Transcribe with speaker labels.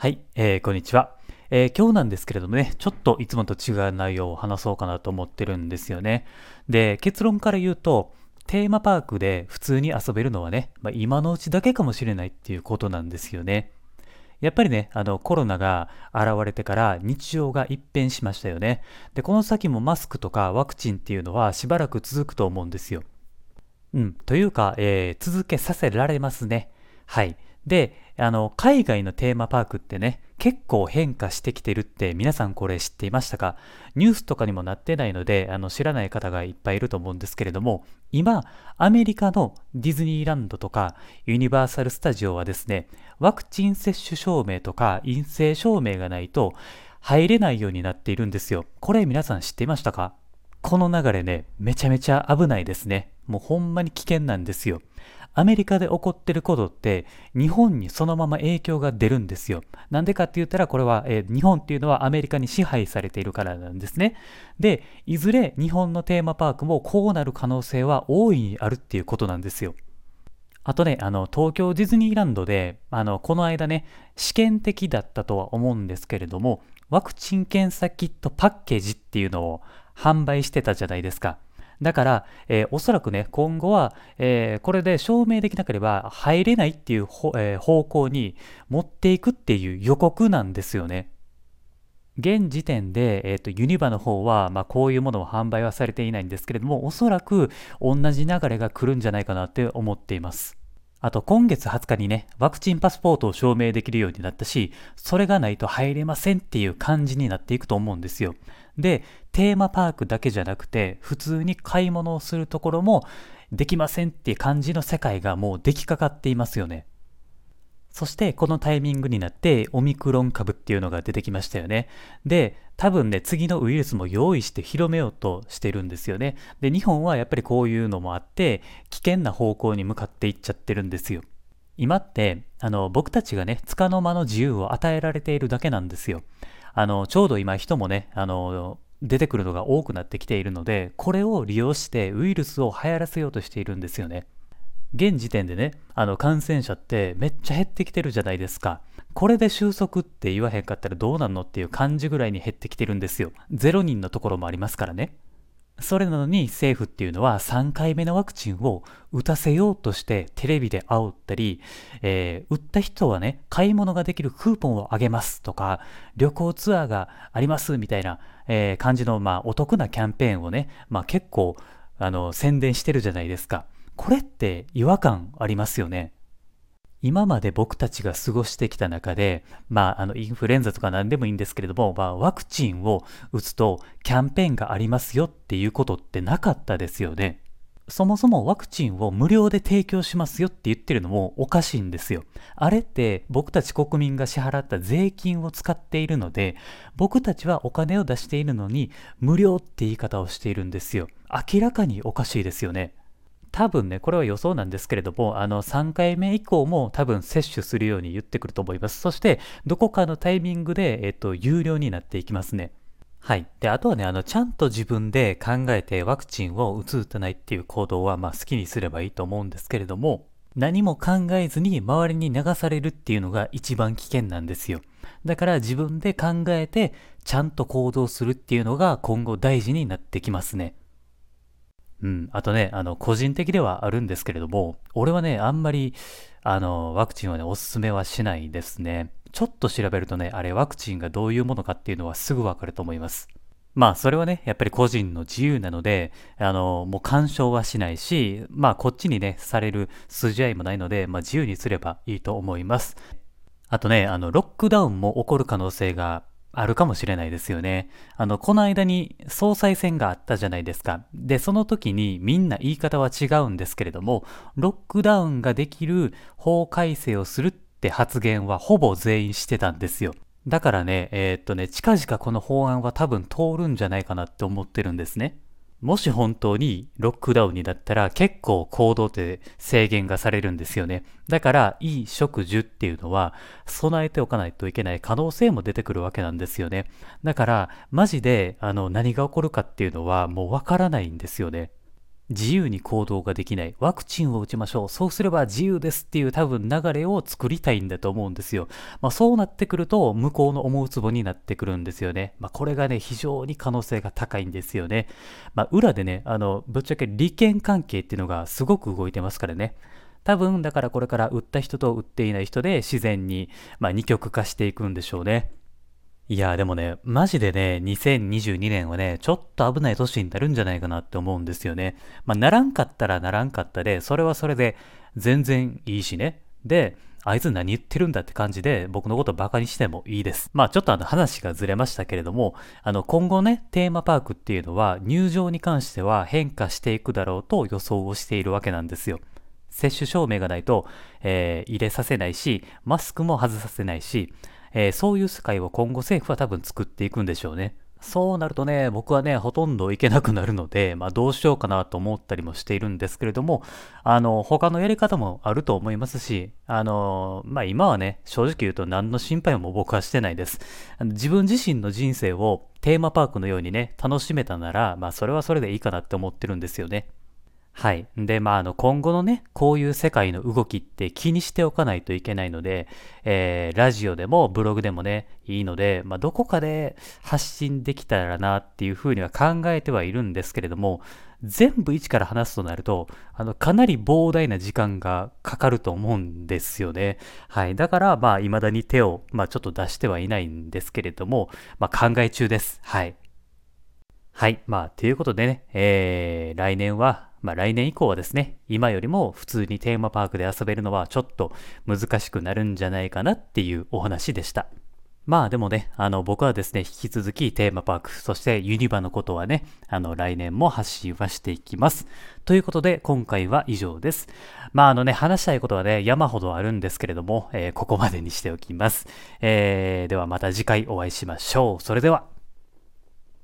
Speaker 1: はい、えーこんにちは、えー今日なんですけれどもね、ちょっといつもと違う内容を話そうかなと思ってるんですよね。で、結論から言うと、テーマパークで普通に遊べるのはね、まあ、今のうちだけかもしれないっていうことなんですよね。やっぱりね、あのコロナが現れてから日常が一変しましたよね。で、この先もマスクとかワクチンっていうのはしばらく続くと思うんですよ。うん、というか、えー続けさせられますね。はい。で、あの、海外のテーマパークってね、結構変化してきてるって皆さんこれ知っていましたか？ニュースとかにもなってないので、あの、知らない方がいっぱいいると思うんですけれども、今、アメリカのディズニーランドとかユニバーサル・スタジオはですね、ワクチン接種証明とか陰性証明がないと入れないようになっているんですよ。これ皆さん知っていましたか？この流れね、めちゃめちゃ危ないですね。もうほんまに危険なんですよ。アメリカで起こってることって、日本にそのまま影響が出るんですよ。なんでかって言ったら、これは、えー日本っていうのはアメリカに支配されているからなんですね。で、いずれ日本のテーマパークもこうなる可能性は大いにあるっていうことなんですよ。あとね、あの、東京ディズニーランドで、あの、この間ね、試験的だったとは思うんですけれども、ワクチン検査キットパッケージっていうのを販売してたじゃないですか。だから、えーおそらくね、今後は、えーこれで証明できなければ入れないっていう、えー方向に持っていくっていう予告なんですよね。現時点で、えーとユニバの方は、まあ、こういうものを販売はされていないんですけれども、おそらく同じ流れが来るんじゃないかなって思っています。あと今月20日にね、ワクチンパスポートを証明できるようになったし、それがないと入れませんっていう感じになっていくと思うんですよ。で、テーマパークだけじゃなくて、普通に買い物をするところもできませんっていう感じの世界がもう出来かかっていますよね。そしてこのタイミングになってオミクロン株っていうのが出てきましたよね。で、多分ね、次のウイルスも用意して広めようとしてるんですよね。で、日本はやっぱりこういうのもあって、危険な方向に向かっていっちゃってるんですよ。今って、あの、僕たちがね、束の間の自由を与えられているだけなんですよ。あの、ちょうど今人もね、あの、出てくるのが多くなってきているので、これを利用してウイルスを流行らせようとしているんですよね。現時点でね、あの感染者ってめっちゃ減ってきてるじゃないですか。これで収束って言わへんかったらどうなんのっていう感じぐらいに減ってきてるんですよ。0人のところもありますからね。それなのに政府っていうのは3回目のワクチンを打たせようとしてテレビで煽ったり、えー打った人はね、買い物ができるクーポンをあげますとか、旅行ツアーがありますみたいな、えー感じの、まあ、お得なキャンペーンをね、まあ、結構あの宣伝してるじゃないですか。これって違和感ありますよね。今まで僕たちが過ごしてきた中で、まあ、あの、インフルエンザとか何でもいいんですけれども、まあ、ワクチンを打つとキャンペーンがありますよっていうことってなかったですよね。そもそもワクチンを無料で提供しますよって言ってるのもおかしいんですよ。あれって僕たち国民が支払った税金を使っているので、僕たちはお金を出しているのに無料って言い方をしているんですよ。明らかにおかしいですよね。多分ね、これは予想なんですけれども、あの、3回目以降も多分接種するように言ってくると思います。そして、どこかのタイミングで、えっと、有料になっていきますね。はい。で、あとはね、あの、ちゃんと自分で考えてワクチンを打つ打たないっていう行動は、まあ、好きにすればいいと思うんですけれども、何も考えずに周りに流されるっていうのが一番危険なんですよ。だから自分で考えて、ちゃんと行動するっていうのが今後大事になってきますね。うん、あとね、あの、個人的ではあるんですけれども、俺はね、あんまり、あの、ワクチンはね、おすすめはしないですね。ちょっと調べるとね、あれ、ワクチンがどういうものかっていうのはすぐわかると思います。まあ、それはね、やっぱり個人の自由なので、あの、もう干渉はしないし、まあ、こっちにね、される筋合いもないので、まあ、自由にすればいいと思います。あとね、あの、ロックダウンも起こる可能性があるかもしれないですよね。あの、この間に総裁選があったじゃないですか。で、その時にみんな言い方は違うんですけれども、ロックダウンができる法改正をするって発言はほぼ全員してたんですよ。だからね、えーっとね、近々この法案は多分通るんじゃないかなって思ってるんですね。もし本当にロックダウンになったら結構行動って制限がされるんですよね。だから、いい食事っていうのは備えておかないといけない可能性も出てくるわけなんですよね。だから、マジで、あの、何が起こるかっていうのはもうわからないんですよね。自由に行動ができない。ワクチンを打ちましょう。そうすれば自由ですっていう多分流れを作りたいんだと思うんですよ。まあそうなってくると、向こうの思うツボになってくるんですよね。まあこれがね、非常に可能性が高いんですよね。まあ裏でね、あの、ぶっちゃけ利権関係っていうのがすごく動いてますからね。多分だからこれから売った人と売っていない人で自然に、まあ、二極化していくんでしょうね。いやーでもね、マジでね、2022年はね、ちょっと危ない年になるんじゃないかなって思うんですよね。まあ、ならんかったらならんかったで、それはそれで全然いいしね。で、あいつ何言ってるんだって感じで僕のことバカにしてもいいです。まあちょっとあの話がずれましたけれども、あの今後ね、テーマパークっていうのは入場に関しては変化していくだろうと予想をしているわけなんですよ。接種証明がないと、えー、入れさせないし、マスクも外させないし、えー、そういう世界を今後政府は多分作っていくんでしょうね。そうなるとね、僕はね、ほとんど行けなくなるので、まあどうしようかなと思ったりもしているんですけれども、あの、他のやり方もあると思いますし、あの、まあ今はね、正直言うと何の心配も僕はしてないです。自分自身の人生をテーマパークのようにね、楽しめたなら、まあそれはそれでいいかなって思ってるんですよね。はい。で、まあ、あの、今後のね、こういう世界の動きって気にしておかないといけないので、えー、ラジオでもブログでもね、いいので、まあ、どこかで発信できたらなっていうふうには考えてはいるんですけれども、全部一から話すとなると、あの、かなり膨大な時間がかかると思うんですよね。はい。だから、まあ、未だに手を、まあ、ちょっと出してはいないんですけれども、まあ、考え中です。はい。はい。まあ、ということでね、えー、来年は、まあ、来年以降はですね、今よりも普通にテーマパークで遊べるのはちょっと難しくなるんじゃないかなっていうお話でした。まあでもね、あの僕はですね、引き続きテーマパーク、そしてユニバのことはね、あの来年も発信はしていきます。ということで今回は以上です。まああのね、話したいことはね、山ほどあるんですけれども、えー、ここまでにしておきます。えー、ではまた次回お会いしましょう。それでは。